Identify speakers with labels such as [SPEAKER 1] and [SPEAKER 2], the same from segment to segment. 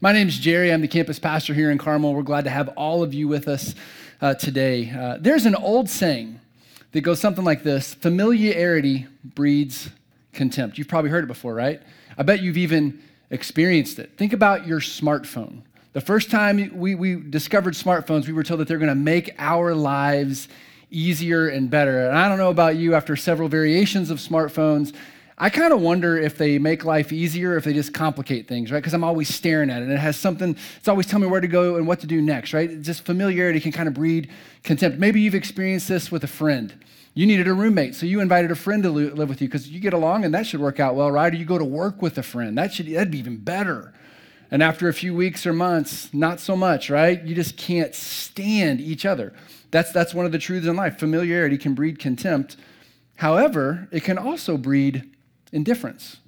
[SPEAKER 1] My name is Jerry. I'm the campus pastor here in Carmel. We're glad to have all of you with us uh, today. Uh, there's an old saying that goes something like this Familiarity breeds contempt. You've probably heard it before, right? I bet you've even experienced it. Think about your smartphone. The first time we, we discovered smartphones, we were told that they're going to make our lives easier and better. And I don't know about you, after several variations of smartphones, I kind of wonder if they make life easier, if they just complicate things, right? Because I'm always staring at it. And it has something, it's always telling me where to go and what to do next, right? Just familiarity can kind of breed contempt. Maybe you've experienced this with a friend. You needed a roommate, so you invited a friend to live with you because you get along and that should work out well, right? Or you go to work with a friend. That should, that'd be even better. And after a few weeks or months, not so much, right? You just can't stand each other. That's, that's one of the truths in life. Familiarity can breed contempt. However, it can also breed indifference.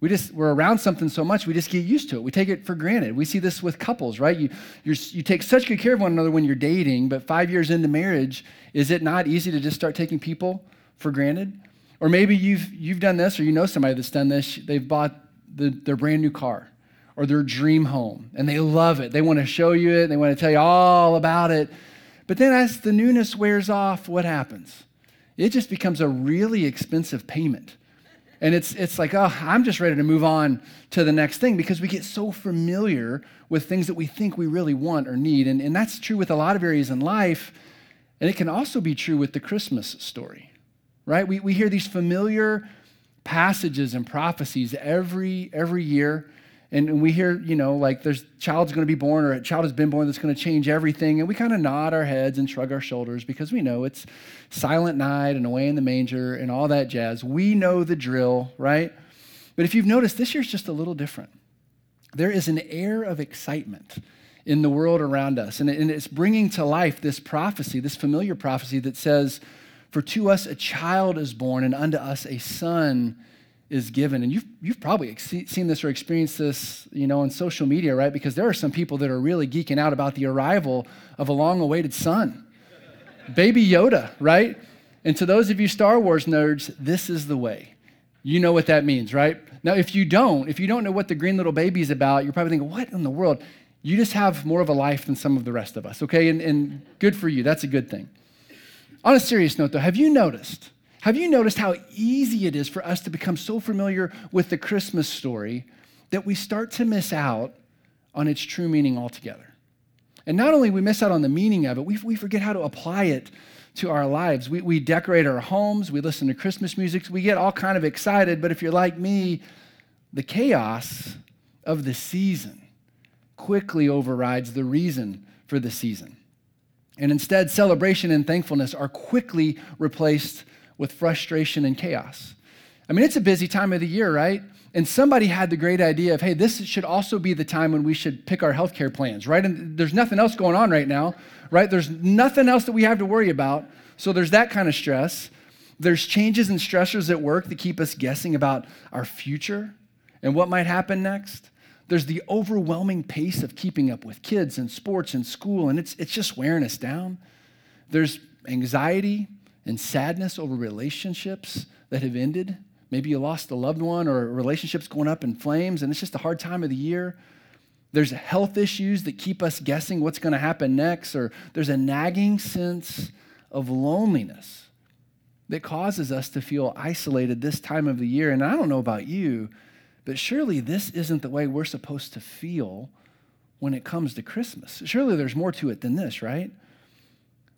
[SPEAKER 1] We just, we're around something so much, we just get used to it. We take it for granted. We see this with couples, right? You, you take such good care of one another when you're dating, but five years into marriage, is it not easy to just start taking people for granted? Or maybe you've, you've done this, or you know somebody that's done this. They've bought the, their brand new car or their dream home, and they love it. They want to show you it, they want to tell you all about it. But then as the newness wears off, what happens? It just becomes a really expensive payment and it's, it's like, oh, I'm just ready to move on to the next thing because we get so familiar with things that we think we really want or need. And, and that's true with a lot of areas in life. And it can also be true with the Christmas story, right? We, we hear these familiar passages and prophecies every, every year. And we hear, you know, like there's child's going to be born or a child has been born that's going to change everything. And we kind of nod our heads and shrug our shoulders because we know it's silent night and away in the manger and all that jazz. We know the drill, right? But if you've noticed, this year's just a little different. There is an air of excitement in the world around us. And it's bringing to life this prophecy, this familiar prophecy that says, For to us a child is born, and unto us a son is given. And you've, you've probably seen this or experienced this, you know, on social media, right? Because there are some people that are really geeking out about the arrival of a long-awaited son. Baby Yoda, right? And to those of you Star Wars nerds, this is the way. You know what that means, right? Now, if you don't, if you don't know what the green little baby is about, you're probably thinking, what in the world? You just have more of a life than some of the rest of us, okay? And, and good for you. That's a good thing. On a serious note, though, have you noticed have you noticed how easy it is for us to become so familiar with the Christmas story that we start to miss out on its true meaning altogether? And not only we miss out on the meaning of it, we, we forget how to apply it to our lives. We, we decorate our homes, we listen to Christmas music, we get all kind of excited, but if you're like me, the chaos of the season quickly overrides the reason for the season. And instead, celebration and thankfulness are quickly replaced with frustration and chaos. I mean, it's a busy time of the year, right? And somebody had the great idea of, hey, this should also be the time when we should pick our healthcare plans, right? And there's nothing else going on right now, right? There's nothing else that we have to worry about. So there's that kind of stress. There's changes and stressors at work that keep us guessing about our future and what might happen next. There's the overwhelming pace of keeping up with kids and sports and school, and it's, it's just wearing us down. There's anxiety and sadness over relationships that have ended. Maybe you lost a loved one or relationships going up in flames, and it's just a hard time of the year. There's health issues that keep us guessing what's going to happen next, or there's a nagging sense of loneliness that causes us to feel isolated this time of the year. And I don't know about you, but surely this isn't the way we're supposed to feel when it comes to Christmas. Surely there's more to it than this, right?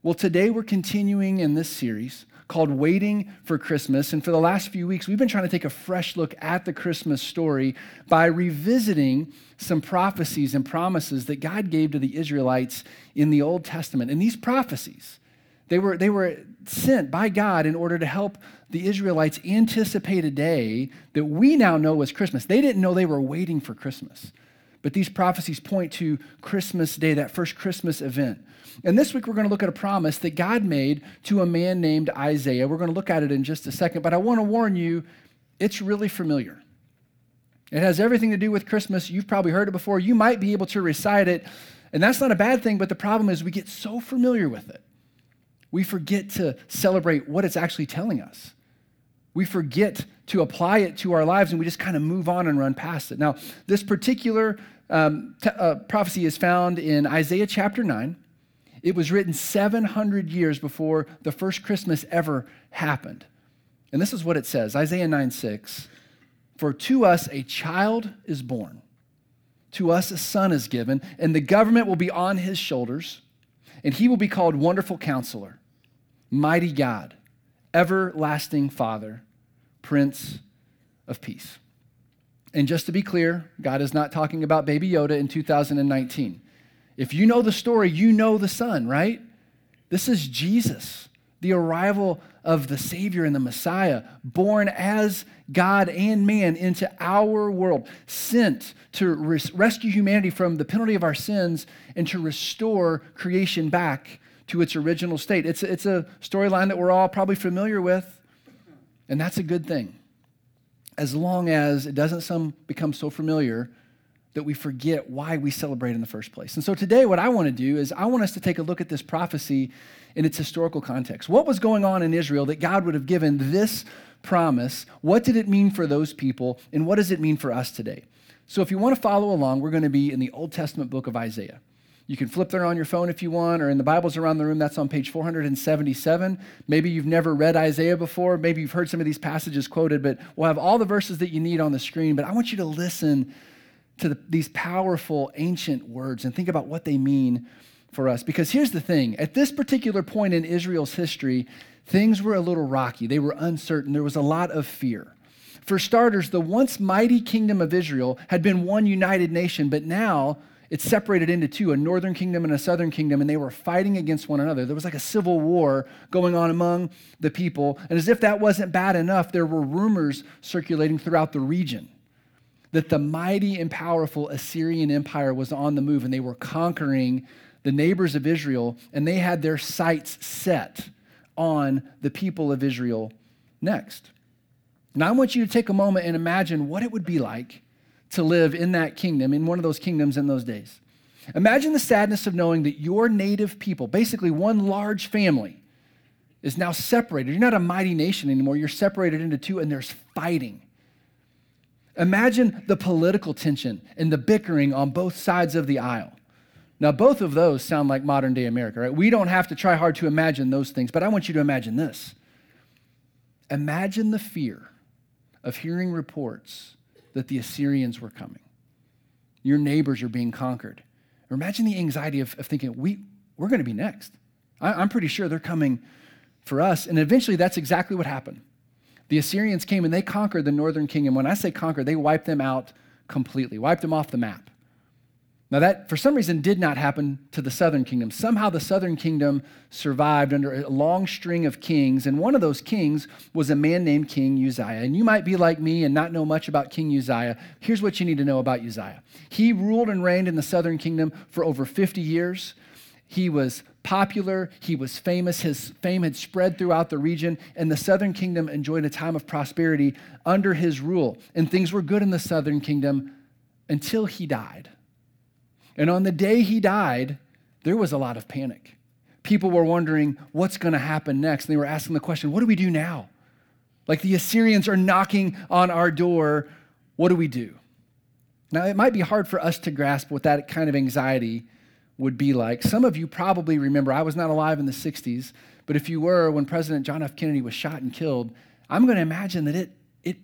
[SPEAKER 1] Well, today we're continuing in this series called Waiting for Christmas. And for the last few weeks, we've been trying to take a fresh look at the Christmas story by revisiting some prophecies and promises that God gave to the Israelites in the Old Testament. And these prophecies, they were, they were sent by God in order to help the Israelites anticipate a day that we now know was Christmas. They didn't know they were waiting for Christmas. But these prophecies point to Christmas Day, that first Christmas event. And this week we're going to look at a promise that God made to a man named Isaiah. We're going to look at it in just a second, but I want to warn you, it's really familiar. It has everything to do with Christmas. You've probably heard it before. You might be able to recite it, and that's not a bad thing, but the problem is we get so familiar with it. We forget to celebrate what it's actually telling us. We forget to apply it to our lives and we just kind of move on and run past it. Now, this particular um, t- uh, prophecy is found in Isaiah chapter 9. It was written 700 years before the first Christmas ever happened. And this is what it says Isaiah 9 6. For to us a child is born, to us a son is given, and the government will be on his shoulders, and he will be called Wonderful Counselor, Mighty God, Everlasting Father, Prince of Peace. And just to be clear, God is not talking about Baby Yoda in 2019. If you know the story, you know the Son, right? This is Jesus, the arrival of the Savior and the Messiah, born as God and man into our world, sent to res- rescue humanity from the penalty of our sins and to restore creation back to its original state. It's, it's a storyline that we're all probably familiar with, and that's a good thing. As long as it doesn't some, become so familiar that we forget why we celebrate in the first place. And so today, what I want to do is I want us to take a look at this prophecy in its historical context. What was going on in Israel that God would have given this promise? What did it mean for those people? And what does it mean for us today? So, if you want to follow along, we're going to be in the Old Testament book of Isaiah. You can flip there on your phone if you want, or in the Bibles around the room, that's on page 477. Maybe you've never read Isaiah before. Maybe you've heard some of these passages quoted, but we'll have all the verses that you need on the screen. But I want you to listen to the, these powerful ancient words and think about what they mean for us. Because here's the thing at this particular point in Israel's history, things were a little rocky, they were uncertain, there was a lot of fear. For starters, the once mighty kingdom of Israel had been one united nation, but now it's separated into two a northern kingdom and a southern kingdom, and they were fighting against one another. There was like a civil war going on among the people. And as if that wasn't bad enough, there were rumors circulating throughout the region that the mighty and powerful Assyrian Empire was on the move and they were conquering the neighbors of Israel, and they had their sights set on the people of Israel next. Now, I want you to take a moment and imagine what it would be like to live in that kingdom, in one of those kingdoms in those days. Imagine the sadness of knowing that your native people, basically one large family, is now separated. You're not a mighty nation anymore. You're separated into two, and there's fighting. Imagine the political tension and the bickering on both sides of the aisle. Now, both of those sound like modern day America, right? We don't have to try hard to imagine those things, but I want you to imagine this. Imagine the fear of hearing reports that the Assyrians were coming. Your neighbors are being conquered. Or imagine the anxiety of, of thinking, we, we're going to be next. I, I'm pretty sure they're coming for us. And eventually, that's exactly what happened. The Assyrians came and they conquered the northern kingdom. When I say conquered, they wiped them out completely, wiped them off the map. Now, that for some reason did not happen to the southern kingdom. Somehow the southern kingdom survived under a long string of kings, and one of those kings was a man named King Uzziah. And you might be like me and not know much about King Uzziah. Here's what you need to know about Uzziah he ruled and reigned in the southern kingdom for over 50 years. He was popular, he was famous, his fame had spread throughout the region, and the southern kingdom enjoyed a time of prosperity under his rule. And things were good in the southern kingdom until he died. And on the day he died, there was a lot of panic. People were wondering what's going to happen next. And they were asking the question, what do we do now? Like the Assyrians are knocking on our door. What do we do? Now, it might be hard for us to grasp what that kind of anxiety would be like. Some of you probably remember, I was not alive in the 60s, but if you were, when President John F. Kennedy was shot and killed, I'm going to imagine that it, it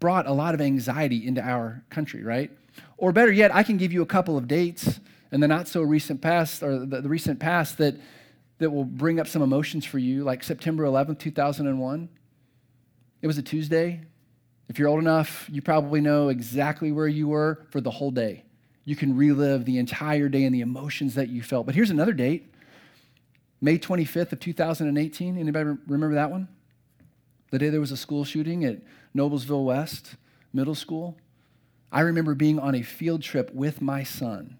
[SPEAKER 1] brought a lot of anxiety into our country, right? Or better yet, I can give you a couple of dates in the not so recent past, or the, the recent past, that, that will bring up some emotions for you, like September 11th, 2001. It was a Tuesday. If you're old enough, you probably know exactly where you were for the whole day you can relive the entire day and the emotions that you felt. But here's another date May 25th of 2018. Anybody remember that one? The day there was a school shooting at Noblesville West Middle School. I remember being on a field trip with my son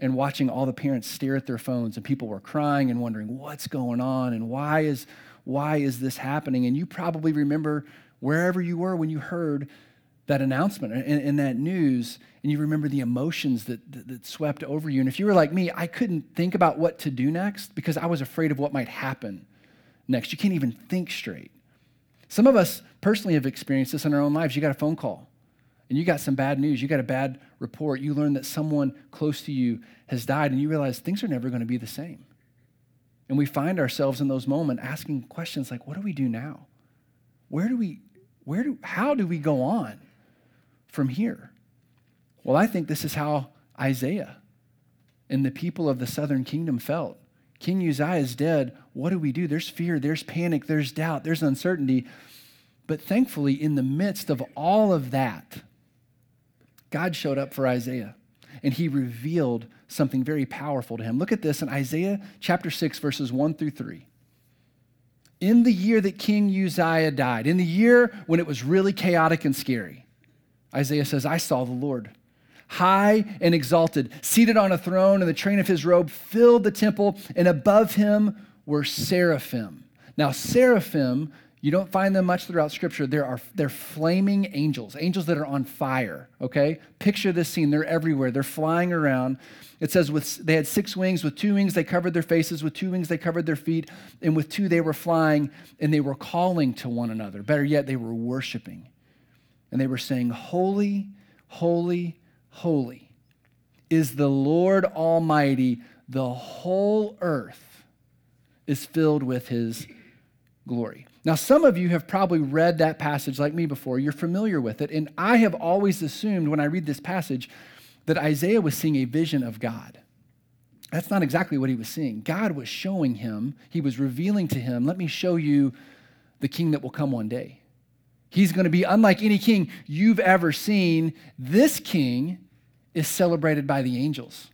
[SPEAKER 1] and watching all the parents stare at their phones and people were crying and wondering what's going on and why is why is this happening and you probably remember wherever you were when you heard that announcement and, and, that news, and you remember the emotions that, that, that, swept over you. And if you were like me, I couldn't think about what to do next because I was afraid of what might happen next. You can't even think straight. Some of us personally have experienced this in our own lives. You got a phone call, and you got some bad news, you got a bad report, you learn that someone close to you has died, and you realize things are never going to be the same. And we find ourselves in those moments asking questions like, what do we do now? Where do we, where do, how do we go on from here? Well, I think this is how Isaiah and the people of the southern kingdom felt. King Uzziah is dead. What do we do? There's fear, there's panic, there's doubt, there's uncertainty. But thankfully, in the midst of all of that, God showed up for Isaiah and he revealed something very powerful to him. Look at this in Isaiah chapter 6, verses 1 through 3. In the year that King Uzziah died, in the year when it was really chaotic and scary, Isaiah says, I saw the Lord high and exalted, seated on a throne, and the train of his robe filled the temple, and above him were seraphim. Now, seraphim you don't find them much throughout Scripture. There are they're flaming angels, angels that are on fire. Okay, picture this scene. They're everywhere. They're flying around. It says with they had six wings. With two wings they covered their faces. With two wings they covered their feet. And with two they were flying and they were calling to one another. Better yet, they were worshiping, and they were saying, "Holy, holy, holy is the Lord Almighty. The whole earth is filled with His glory." Now, some of you have probably read that passage like me before. You're familiar with it. And I have always assumed when I read this passage that Isaiah was seeing a vision of God. That's not exactly what he was seeing. God was showing him, he was revealing to him, let me show you the king that will come one day. He's going to be unlike any king you've ever seen. This king is celebrated by the angels.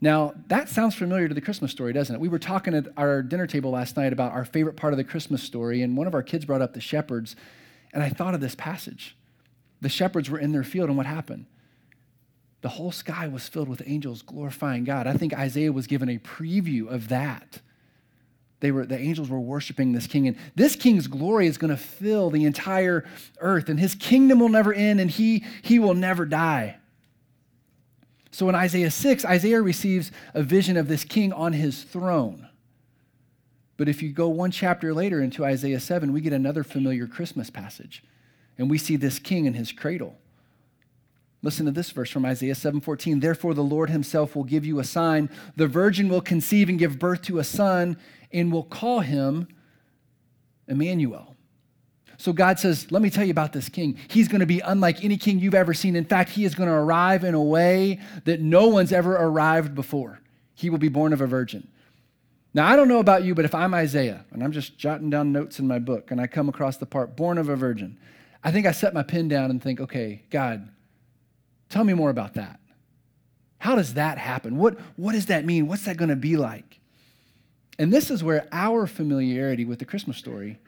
[SPEAKER 1] Now, that sounds familiar to the Christmas story, doesn't it? We were talking at our dinner table last night about our favorite part of the Christmas story, and one of our kids brought up the shepherds, and I thought of this passage. The shepherds were in their field, and what happened? The whole sky was filled with angels glorifying God. I think Isaiah was given a preview of that. They were, the angels were worshiping this king, and this king's glory is going to fill the entire earth, and his kingdom will never end, and he, he will never die. So in Isaiah 6, Isaiah receives a vision of this king on his throne. But if you go one chapter later into Isaiah 7, we get another familiar Christmas passage. And we see this king in his cradle. Listen to this verse from Isaiah 7:14. Therefore the Lord himself will give you a sign. The virgin will conceive and give birth to a son and will call him Emmanuel. So God says, Let me tell you about this king. He's going to be unlike any king you've ever seen. In fact, he is going to arrive in a way that no one's ever arrived before. He will be born of a virgin. Now, I don't know about you, but if I'm Isaiah and I'm just jotting down notes in my book and I come across the part, born of a virgin, I think I set my pen down and think, okay, God, tell me more about that. How does that happen? What, what does that mean? What's that going to be like? And this is where our familiarity with the Christmas story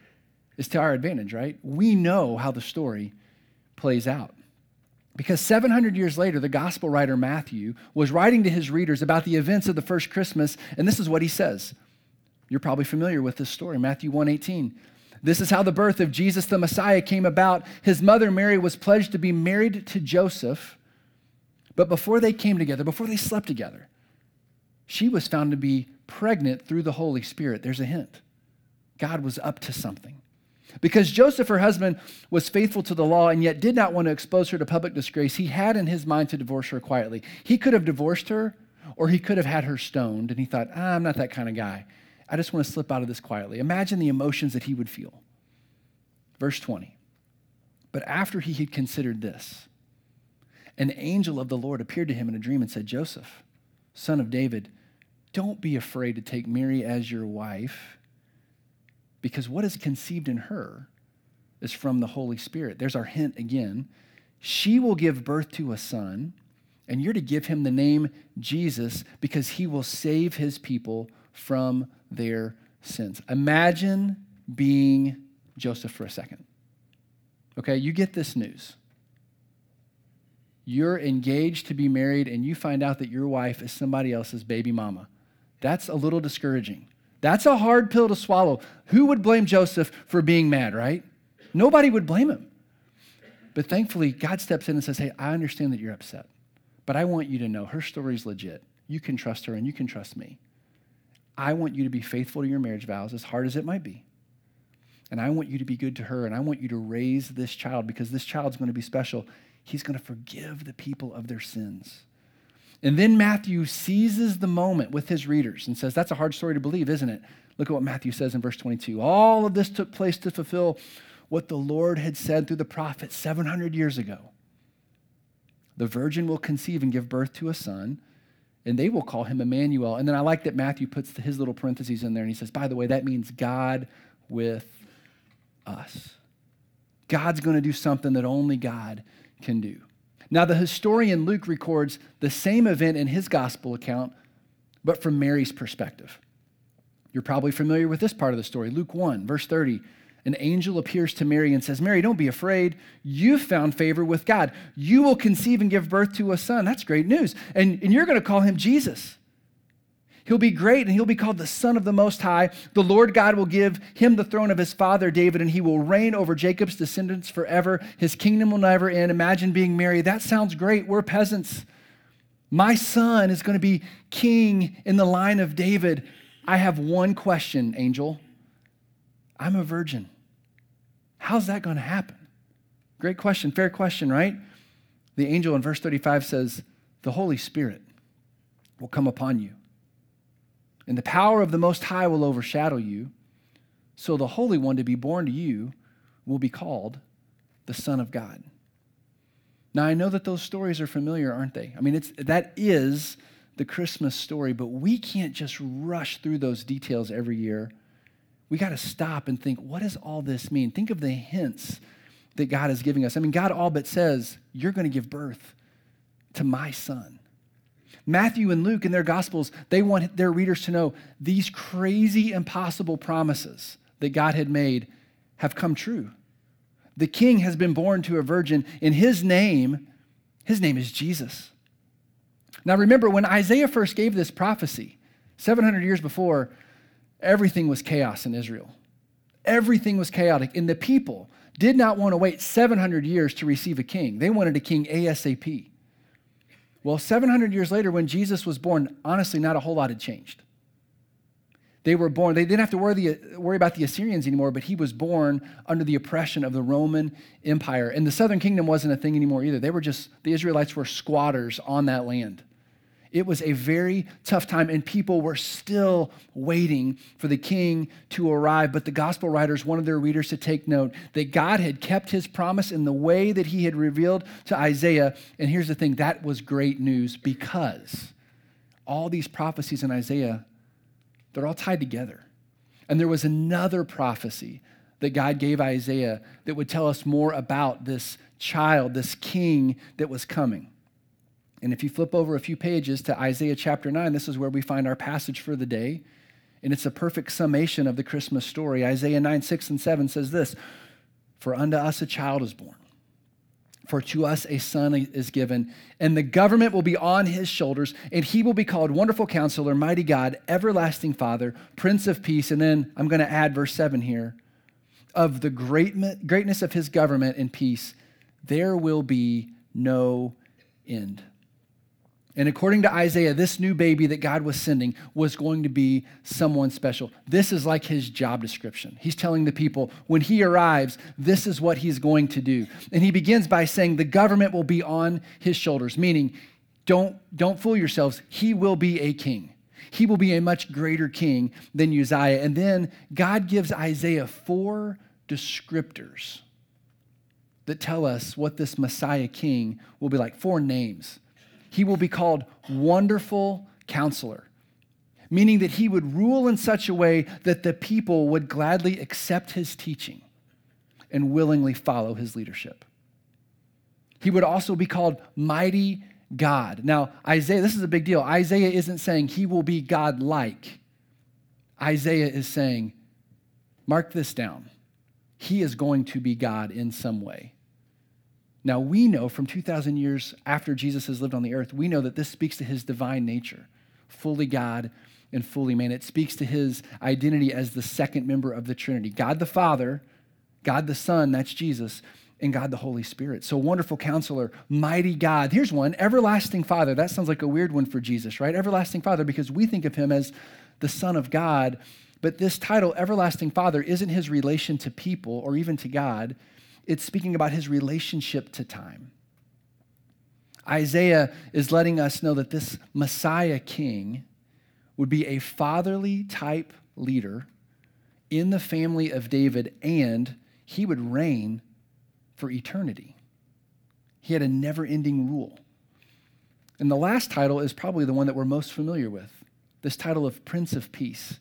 [SPEAKER 1] is to our advantage, right? We know how the story plays out. Because 700 years later, the gospel writer Matthew was writing to his readers about the events of the first Christmas, and this is what he says. You're probably familiar with this story, Matthew 1:18. This is how the birth of Jesus the Messiah came about. His mother Mary was pledged to be married to Joseph, but before they came together, before they slept together, she was found to be pregnant through the Holy Spirit. There's a hint. God was up to something. Because Joseph, her husband, was faithful to the law and yet did not want to expose her to public disgrace, he had in his mind to divorce her quietly. He could have divorced her or he could have had her stoned, and he thought, ah, I'm not that kind of guy. I just want to slip out of this quietly. Imagine the emotions that he would feel. Verse 20. But after he had considered this, an angel of the Lord appeared to him in a dream and said, Joseph, son of David, don't be afraid to take Mary as your wife because what is conceived in her is from the Holy Spirit. There's our hint again. She will give birth to a son, and you're to give him the name Jesus because he will save his people from their sins. Imagine being Joseph for a second. Okay, you get this news. You're engaged to be married, and you find out that your wife is somebody else's baby mama. That's a little discouraging. That's a hard pill to swallow. Who would blame Joseph for being mad, right? Nobody would blame him. But thankfully, God steps in and says, Hey, I understand that you're upset, but I want you to know her story's legit. You can trust her and you can trust me. I want you to be faithful to your marriage vows, as hard as it might be. And I want you to be good to her, and I want you to raise this child because this child's going to be special. He's going to forgive the people of their sins. And then Matthew seizes the moment with his readers and says, That's a hard story to believe, isn't it? Look at what Matthew says in verse 22. All of this took place to fulfill what the Lord had said through the prophet 700 years ago. The virgin will conceive and give birth to a son, and they will call him Emmanuel. And then I like that Matthew puts his little parentheses in there and he says, By the way, that means God with us. God's going to do something that only God can do. Now, the historian Luke records the same event in his gospel account, but from Mary's perspective. You're probably familiar with this part of the story. Luke 1, verse 30. An angel appears to Mary and says, Mary, don't be afraid. You've found favor with God. You will conceive and give birth to a son. That's great news. And, and you're going to call him Jesus. He'll be great and he'll be called the Son of the Most High. The Lord God will give him the throne of his father David, and he will reign over Jacob's descendants forever. His kingdom will never end. Imagine being Mary. That sounds great. We're peasants. My son is going to be king in the line of David. I have one question, angel. I'm a virgin. How's that going to happen? Great question, fair question, right? The angel in verse 35 says, The Holy Spirit will come upon you and the power of the Most High will overshadow you. So the Holy One to be born to you will be called the Son of God. Now, I know that those stories are familiar, aren't they? I mean, it's, that is the Christmas story, but we can't just rush through those details every year. We got to stop and think, what does all this mean? Think of the hints that God is giving us. I mean, God all but says, You're going to give birth to my son. Matthew and Luke in their Gospels, they want their readers to know these crazy, impossible promises that God had made have come true. The king has been born to a virgin. In his name, his name is Jesus. Now remember, when Isaiah first gave this prophecy, 700 years before, everything was chaos in Israel. Everything was chaotic. And the people did not want to wait 700 years to receive a king, they wanted a king ASAP. Well, 700 years later, when Jesus was born, honestly, not a whole lot had changed. They were born, they didn't have to worry, the, worry about the Assyrians anymore, but he was born under the oppression of the Roman Empire. And the southern kingdom wasn't a thing anymore either. They were just, the Israelites were squatters on that land. It was a very tough time, and people were still waiting for the king to arrive. But the gospel writers wanted their readers to take note that God had kept his promise in the way that he had revealed to Isaiah. And here's the thing that was great news because all these prophecies in Isaiah, they're all tied together. And there was another prophecy that God gave Isaiah that would tell us more about this child, this king that was coming. And if you flip over a few pages to Isaiah chapter 9, this is where we find our passage for the day. And it's a perfect summation of the Christmas story. Isaiah 9, 6 and 7 says this For unto us a child is born, for to us a son is given, and the government will be on his shoulders, and he will be called Wonderful Counselor, Mighty God, Everlasting Father, Prince of Peace. And then I'm going to add verse 7 here of the great, greatness of his government and peace, there will be no end. And according to Isaiah, this new baby that God was sending was going to be someone special. This is like his job description. He's telling the people, when he arrives, this is what he's going to do. And he begins by saying, the government will be on his shoulders, meaning, don't, don't fool yourselves, he will be a king. He will be a much greater king than Uzziah. And then God gives Isaiah four descriptors that tell us what this Messiah king will be like, four names. He will be called Wonderful Counselor, meaning that he would rule in such a way that the people would gladly accept his teaching and willingly follow his leadership. He would also be called Mighty God. Now, Isaiah, this is a big deal. Isaiah isn't saying he will be God like. Isaiah is saying, mark this down. He is going to be God in some way. Now, we know from 2,000 years after Jesus has lived on the earth, we know that this speaks to his divine nature, fully God and fully man. It speaks to his identity as the second member of the Trinity God the Father, God the Son, that's Jesus, and God the Holy Spirit. So, wonderful counselor, mighty God. Here's one everlasting Father. That sounds like a weird one for Jesus, right? Everlasting Father, because we think of him as the Son of God. But this title, Everlasting Father, isn't his relation to people or even to God it's speaking about his relationship to time. Isaiah is letting us know that this Messiah king would be a fatherly type leader in the family of David, and he would reign for eternity. He had a never ending rule. And the last title is probably the one that we're most familiar with this title of Prince of Peace.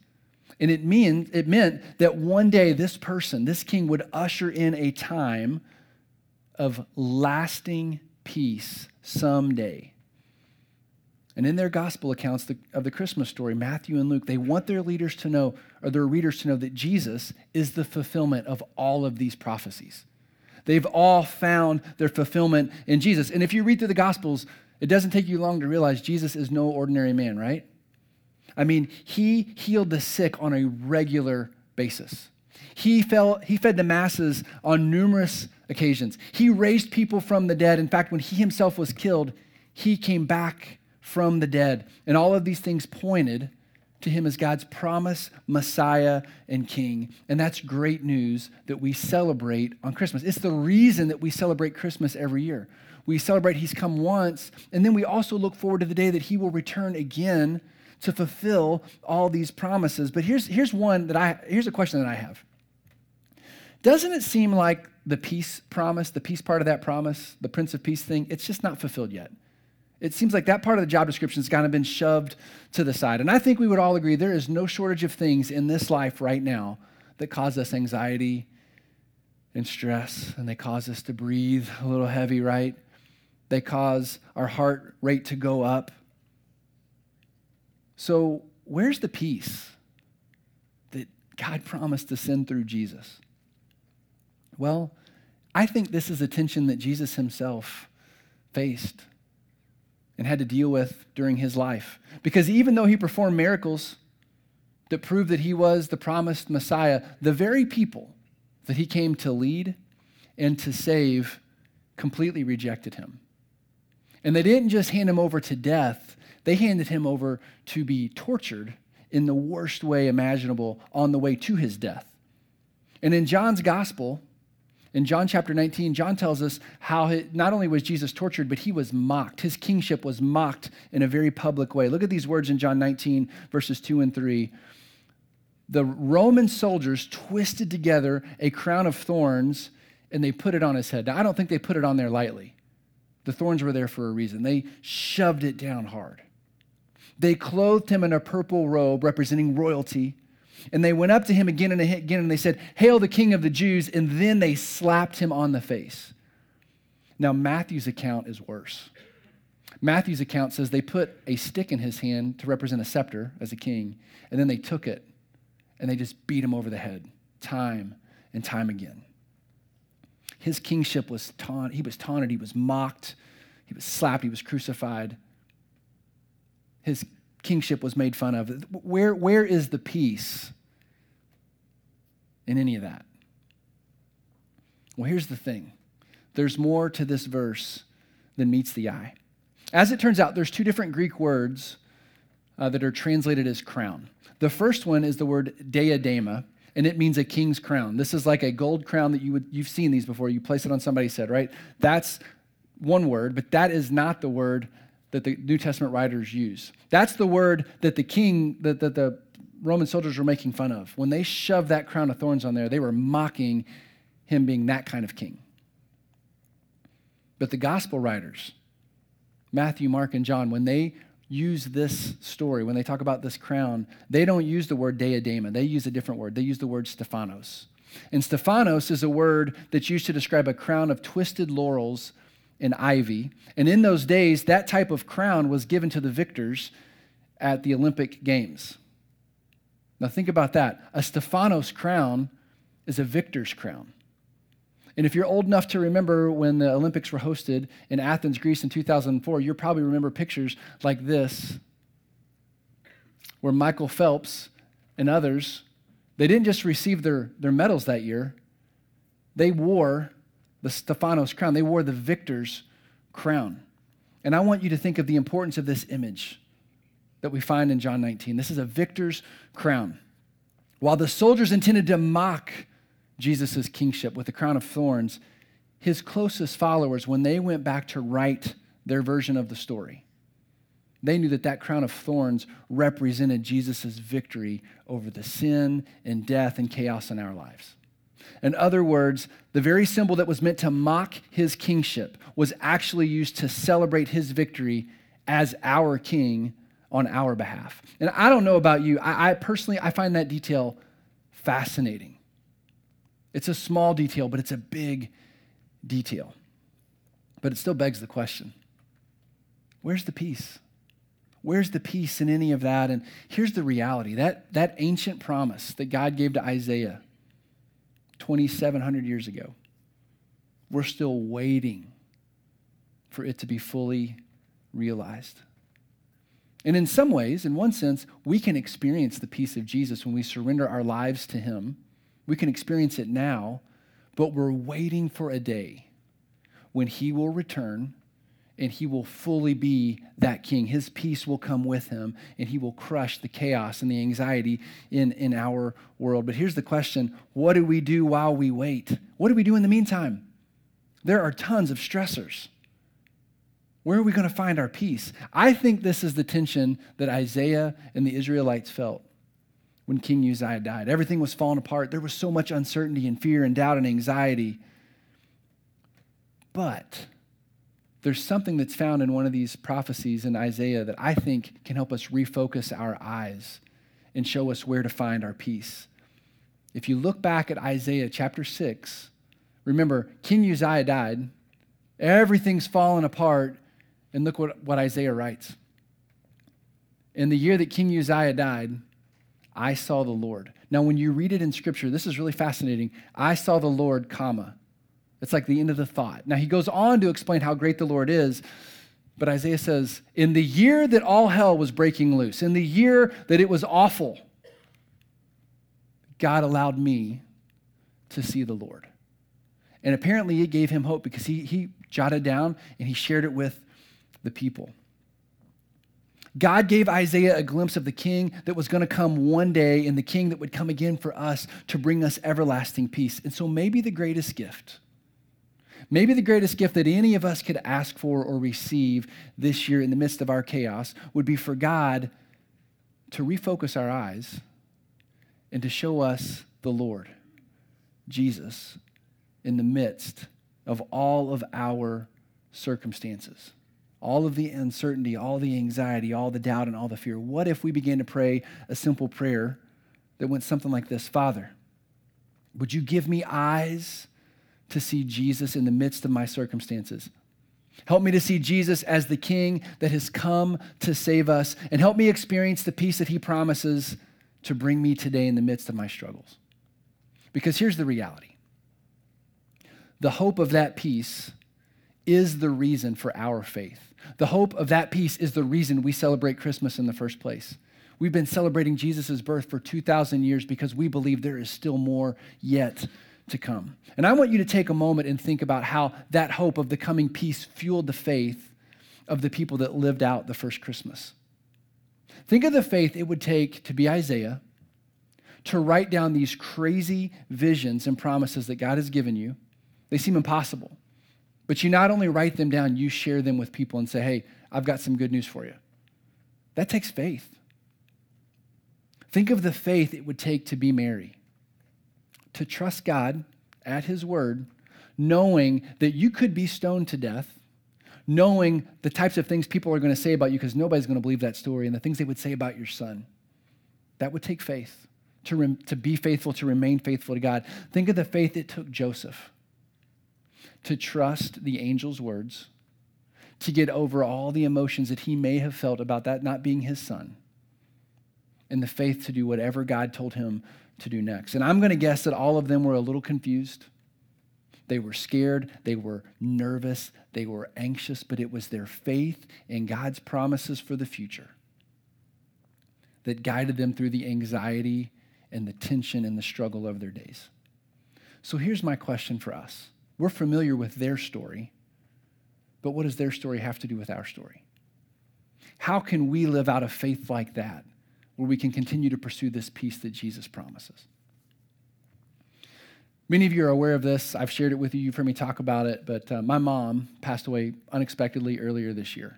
[SPEAKER 1] And it, mean, it meant that one day this person, this king, would usher in a time of lasting peace someday. And in their gospel accounts of the Christmas story, Matthew and Luke, they want their leaders to know, or their readers to know, that Jesus is the fulfillment of all of these prophecies. They've all found their fulfillment in Jesus. And if you read through the gospels, it doesn't take you long to realize Jesus is no ordinary man, right? I mean, he healed the sick on a regular basis. He, fell, he fed the masses on numerous occasions. He raised people from the dead. In fact, when he himself was killed, he came back from the dead. And all of these things pointed to him as God's promise, Messiah, and King. And that's great news that we celebrate on Christmas. It's the reason that we celebrate Christmas every year. We celebrate he's come once, and then we also look forward to the day that he will return again to fulfill all these promises. But here's, here's one that I, here's a question that I have. Doesn't it seem like the peace promise, the peace part of that promise, the Prince of Peace thing, it's just not fulfilled yet? It seems like that part of the job description has kind of been shoved to the side. And I think we would all agree there is no shortage of things in this life right now that cause us anxiety and stress, and they cause us to breathe a little heavy, right? They cause our heart rate to go up. So, where's the peace that God promised to send through Jesus? Well, I think this is a tension that Jesus himself faced and had to deal with during his life. Because even though he performed miracles that proved that he was the promised Messiah, the very people that he came to lead and to save completely rejected him. And they didn't just hand him over to death, they handed him over to be tortured in the worst way imaginable on the way to his death. And in John's gospel, in John chapter 19, John tells us how not only was Jesus tortured, but he was mocked. His kingship was mocked in a very public way. Look at these words in John 19, verses 2 and 3. The Roman soldiers twisted together a crown of thorns and they put it on his head. Now, I don't think they put it on there lightly. The thorns were there for a reason. They shoved it down hard. They clothed him in a purple robe representing royalty and they went up to him again and again and they said, Hail the King of the Jews. And then they slapped him on the face. Now, Matthew's account is worse. Matthew's account says they put a stick in his hand to represent a scepter as a king, and then they took it and they just beat him over the head time and time again. His kingship was taunted, he was taunted, he was mocked, he was slapped, he was crucified. His kingship was made fun of. Where, where is the peace in any of that? Well, here's the thing there's more to this verse than meets the eye. As it turns out, there's two different Greek words uh, that are translated as crown. The first one is the word diadema, and it means a king's crown. This is like a gold crown that you would you've seen these before. You place it on somebody's head, right? That's one word, but that is not the word that the New Testament writers use. That's the word that the king, that, that the Roman soldiers were making fun of. When they shoved that crown of thorns on there, they were mocking him being that kind of king. But the gospel writers, Matthew, Mark, and John, when they use this story, when they talk about this crown, they don't use the word diadema. They use a different word. They use the word Stephanos. And Stephanos is a word that's used to describe a crown of twisted laurels and ivy. And in those days, that type of crown was given to the victors at the Olympic Games. Now, think about that. A Stephanos crown is a victor's crown. And if you're old enough to remember when the Olympics were hosted in Athens, Greece in 2004, you'll probably remember pictures like this, where Michael Phelps and others, they didn't just receive their, their medals that year, they wore the Stephanos crown. They wore the victor's crown. And I want you to think of the importance of this image that we find in John 19. This is a victor's crown. While the soldiers intended to mock Jesus' kingship with a crown of thorns, his closest followers, when they went back to write their version of the story. They knew that that crown of thorns represented Jesus' victory over the sin and death and chaos in our lives. In other words, the very symbol that was meant to mock his kingship was actually used to celebrate his victory as our king on our behalf. And I don't know about you, I, I personally I find that detail fascinating. It's a small detail, but it's a big detail. But it still begs the question where's the peace? Where's the peace in any of that? And here's the reality that, that ancient promise that God gave to Isaiah 2,700 years ago, we're still waiting for it to be fully realized. And in some ways, in one sense, we can experience the peace of Jesus when we surrender our lives to Him. We can experience it now, but we're waiting for a day when He will return and He will fully be that King. His peace will come with Him and He will crush the chaos and the anxiety in, in our world. But here's the question what do we do while we wait? What do we do in the meantime? There are tons of stressors. Where are we going to find our peace? I think this is the tension that Isaiah and the Israelites felt when King Uzziah died. Everything was falling apart. There was so much uncertainty and fear and doubt and anxiety. But there's something that's found in one of these prophecies in Isaiah that I think can help us refocus our eyes and show us where to find our peace. If you look back at Isaiah chapter 6, remember, King Uzziah died. Everything's fallen apart. And look what, what Isaiah writes. In the year that King Uzziah died, I saw the Lord. Now, when you read it in Scripture, this is really fascinating. I saw the Lord, comma. It's like the end of the thought. Now, he goes on to explain how great the Lord is, but Isaiah says, In the year that all hell was breaking loose, in the year that it was awful, God allowed me to see the Lord. And apparently, it gave him hope because he, he jotted down and he shared it with the people. God gave Isaiah a glimpse of the king that was going to come one day and the king that would come again for us to bring us everlasting peace. And so, maybe the greatest gift, maybe the greatest gift that any of us could ask for or receive this year in the midst of our chaos would be for God to refocus our eyes and to show us the Lord, Jesus, in the midst of all of our circumstances all of the uncertainty, all the anxiety, all the doubt, and all the fear. What if we began to pray a simple prayer that went something like this Father, would you give me eyes to see Jesus in the midst of my circumstances? Help me to see Jesus as the King that has come to save us, and help me experience the peace that He promises to bring me today in the midst of my struggles. Because here's the reality the hope of that peace is the reason for our faith. The hope of that peace is the reason we celebrate Christmas in the first place. We've been celebrating Jesus' birth for 2,000 years because we believe there is still more yet to come. And I want you to take a moment and think about how that hope of the coming peace fueled the faith of the people that lived out the first Christmas. Think of the faith it would take to be Isaiah, to write down these crazy visions and promises that God has given you. They seem impossible. But you not only write them down, you share them with people and say, hey, I've got some good news for you. That takes faith. Think of the faith it would take to be Mary, to trust God at His word, knowing that you could be stoned to death, knowing the types of things people are going to say about you because nobody's going to believe that story, and the things they would say about your son. That would take faith to, rem- to be faithful, to remain faithful to God. Think of the faith it took Joseph to trust the angel's words, to get over all the emotions that he may have felt about that not being his son, and the faith to do whatever God told him to do next. And I'm going to guess that all of them were a little confused. They were scared, they were nervous, they were anxious, but it was their faith in God's promises for the future that guided them through the anxiety and the tension and the struggle of their days. So here's my question for us we're familiar with their story, but what does their story have to do with our story? How can we live out a faith like that where we can continue to pursue this peace that Jesus promises? Many of you are aware of this. I've shared it with you. You've heard me talk about it. But uh, my mom passed away unexpectedly earlier this year.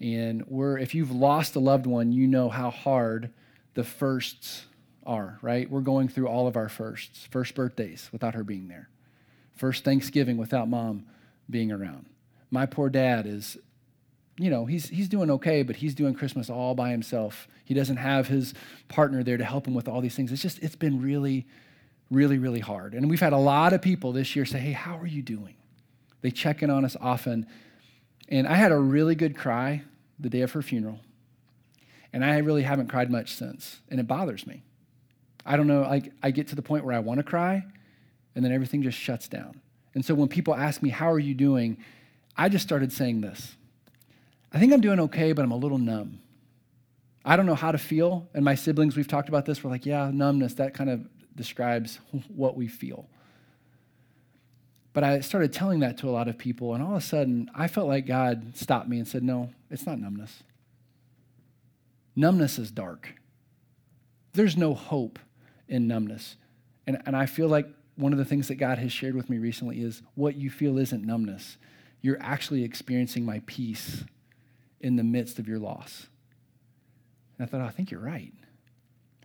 [SPEAKER 1] And we're, if you've lost a loved one, you know how hard the firsts are, right? We're going through all of our firsts. First birthdays without her being there. First Thanksgiving without mom being around. My poor dad is, you know, he's, he's doing okay, but he's doing Christmas all by himself. He doesn't have his partner there to help him with all these things. It's just, it's been really, really, really hard. And we've had a lot of people this year say, hey, how are you doing? They check in on us often. And I had a really good cry the day of her funeral. And I really haven't cried much since. And it bothers me. I don't know, like I get to the point where I want to cry, and then everything just shuts down. And so when people ask me, How are you doing? I just started saying this I think I'm doing okay, but I'm a little numb. I don't know how to feel. And my siblings, we've talked about this. We're like, Yeah, numbness, that kind of describes what we feel. But I started telling that to a lot of people, and all of a sudden, I felt like God stopped me and said, No, it's not numbness. Numbness is dark. There's no hope in numbness. And, and I feel like one of the things that God has shared with me recently is what you feel isn't numbness. You're actually experiencing my peace in the midst of your loss. And I thought, oh, I think you're right.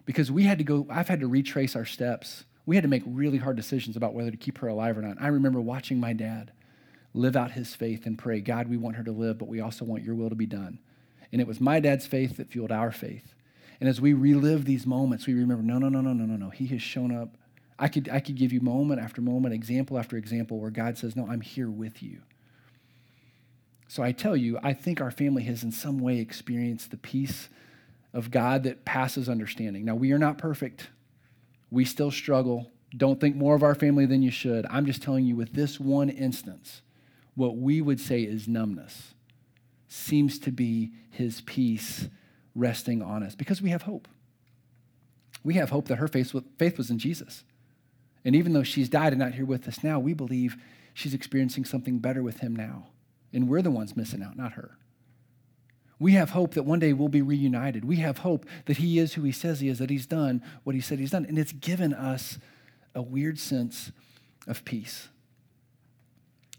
[SPEAKER 1] Because we had to go, I've had to retrace our steps. We had to make really hard decisions about whether to keep her alive or not. I remember watching my dad live out his faith and pray, God, we want her to live, but we also want your will to be done. And it was my dad's faith that fueled our faith. And as we relive these moments, we remember, no, no, no, no, no, no, no. He has shown up. I could, I could give you moment after moment, example after example, where God says, No, I'm here with you. So I tell you, I think our family has in some way experienced the peace of God that passes understanding. Now, we are not perfect. We still struggle. Don't think more of our family than you should. I'm just telling you, with this one instance, what we would say is numbness seems to be his peace resting on us because we have hope. We have hope that her faith was in Jesus. And even though she's died and not here with us now, we believe she's experiencing something better with him now. And we're the ones missing out, not her. We have hope that one day we'll be reunited. We have hope that he is who he says he is, that he's done what he said he's done. And it's given us a weird sense of peace.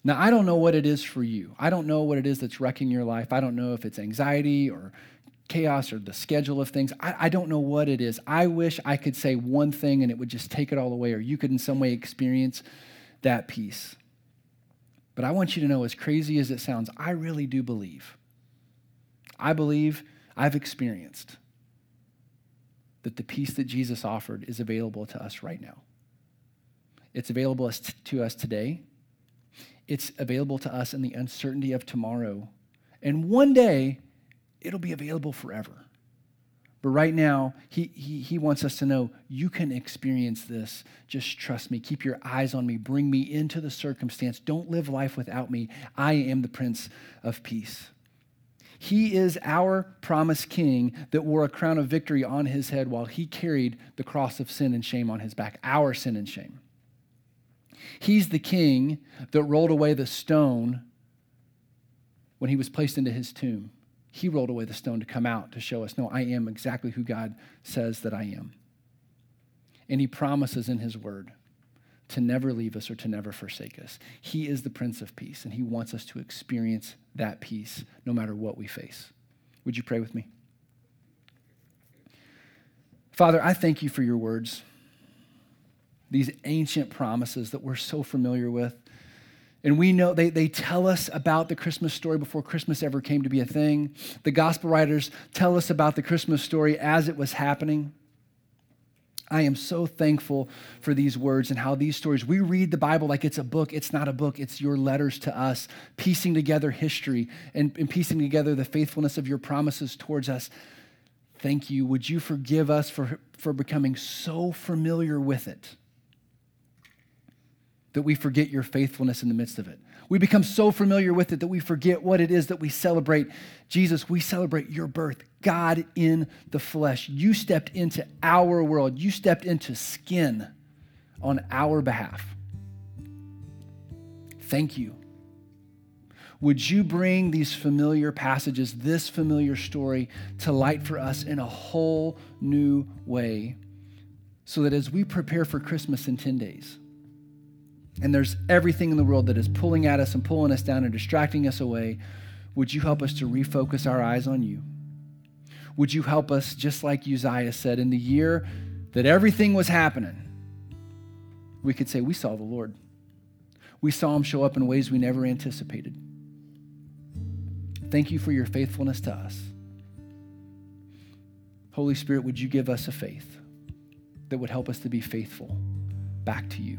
[SPEAKER 1] Now, I don't know what it is for you. I don't know what it is that's wrecking your life. I don't know if it's anxiety or chaos or the schedule of things. I, I, don't know what it is. I wish I could say one thing and it would just take it all away, or you could in some way experience that peace. But I want you to know, as crazy as it sounds, I really do believe. I believe I've experienced that the peace that Jesus offered is available to us right now. It's available to us today. It's available to us in the uncertainty of tomorrow. And one day, it'll be available forever. But right now, he, he, he wants us to know you can experience this. Just trust me. Keep your eyes on me. Bring me into the circumstance. Don't live life without me. I am the Prince of Peace. He is our promised king that wore a crown of victory on his head while he carried the cross of sin and shame on his back, our sin and shame. He's the king that rolled away the stone when he was placed into his tomb. He rolled away the stone to come out to show us, no, I am exactly who God says that I am. And he promises in his word to never leave us or to never forsake us. He is the Prince of Peace, and he wants us to experience that peace no matter what we face. Would you pray with me? Father, I thank you for your words, these ancient promises that we're so familiar with. And we know they, they tell us about the Christmas story before Christmas ever came to be a thing. The gospel writers tell us about the Christmas story as it was happening. I am so thankful for these words and how these stories, we read the Bible like it's a book. It's not a book, it's your letters to us, piecing together history and, and piecing together the faithfulness of your promises towards us. Thank you. Would you forgive us for, for becoming so familiar with it? That we forget your faithfulness in the midst of it. We become so familiar with it that we forget what it is that we celebrate. Jesus, we celebrate your birth, God in the flesh. You stepped into our world, you stepped into skin on our behalf. Thank you. Would you bring these familiar passages, this familiar story, to light for us in a whole new way so that as we prepare for Christmas in 10 days, and there's everything in the world that is pulling at us and pulling us down and distracting us away, would you help us to refocus our eyes on you? Would you help us, just like Uzziah said, in the year that everything was happening, we could say, We saw the Lord. We saw him show up in ways we never anticipated. Thank you for your faithfulness to us. Holy Spirit, would you give us a faith that would help us to be faithful back to you?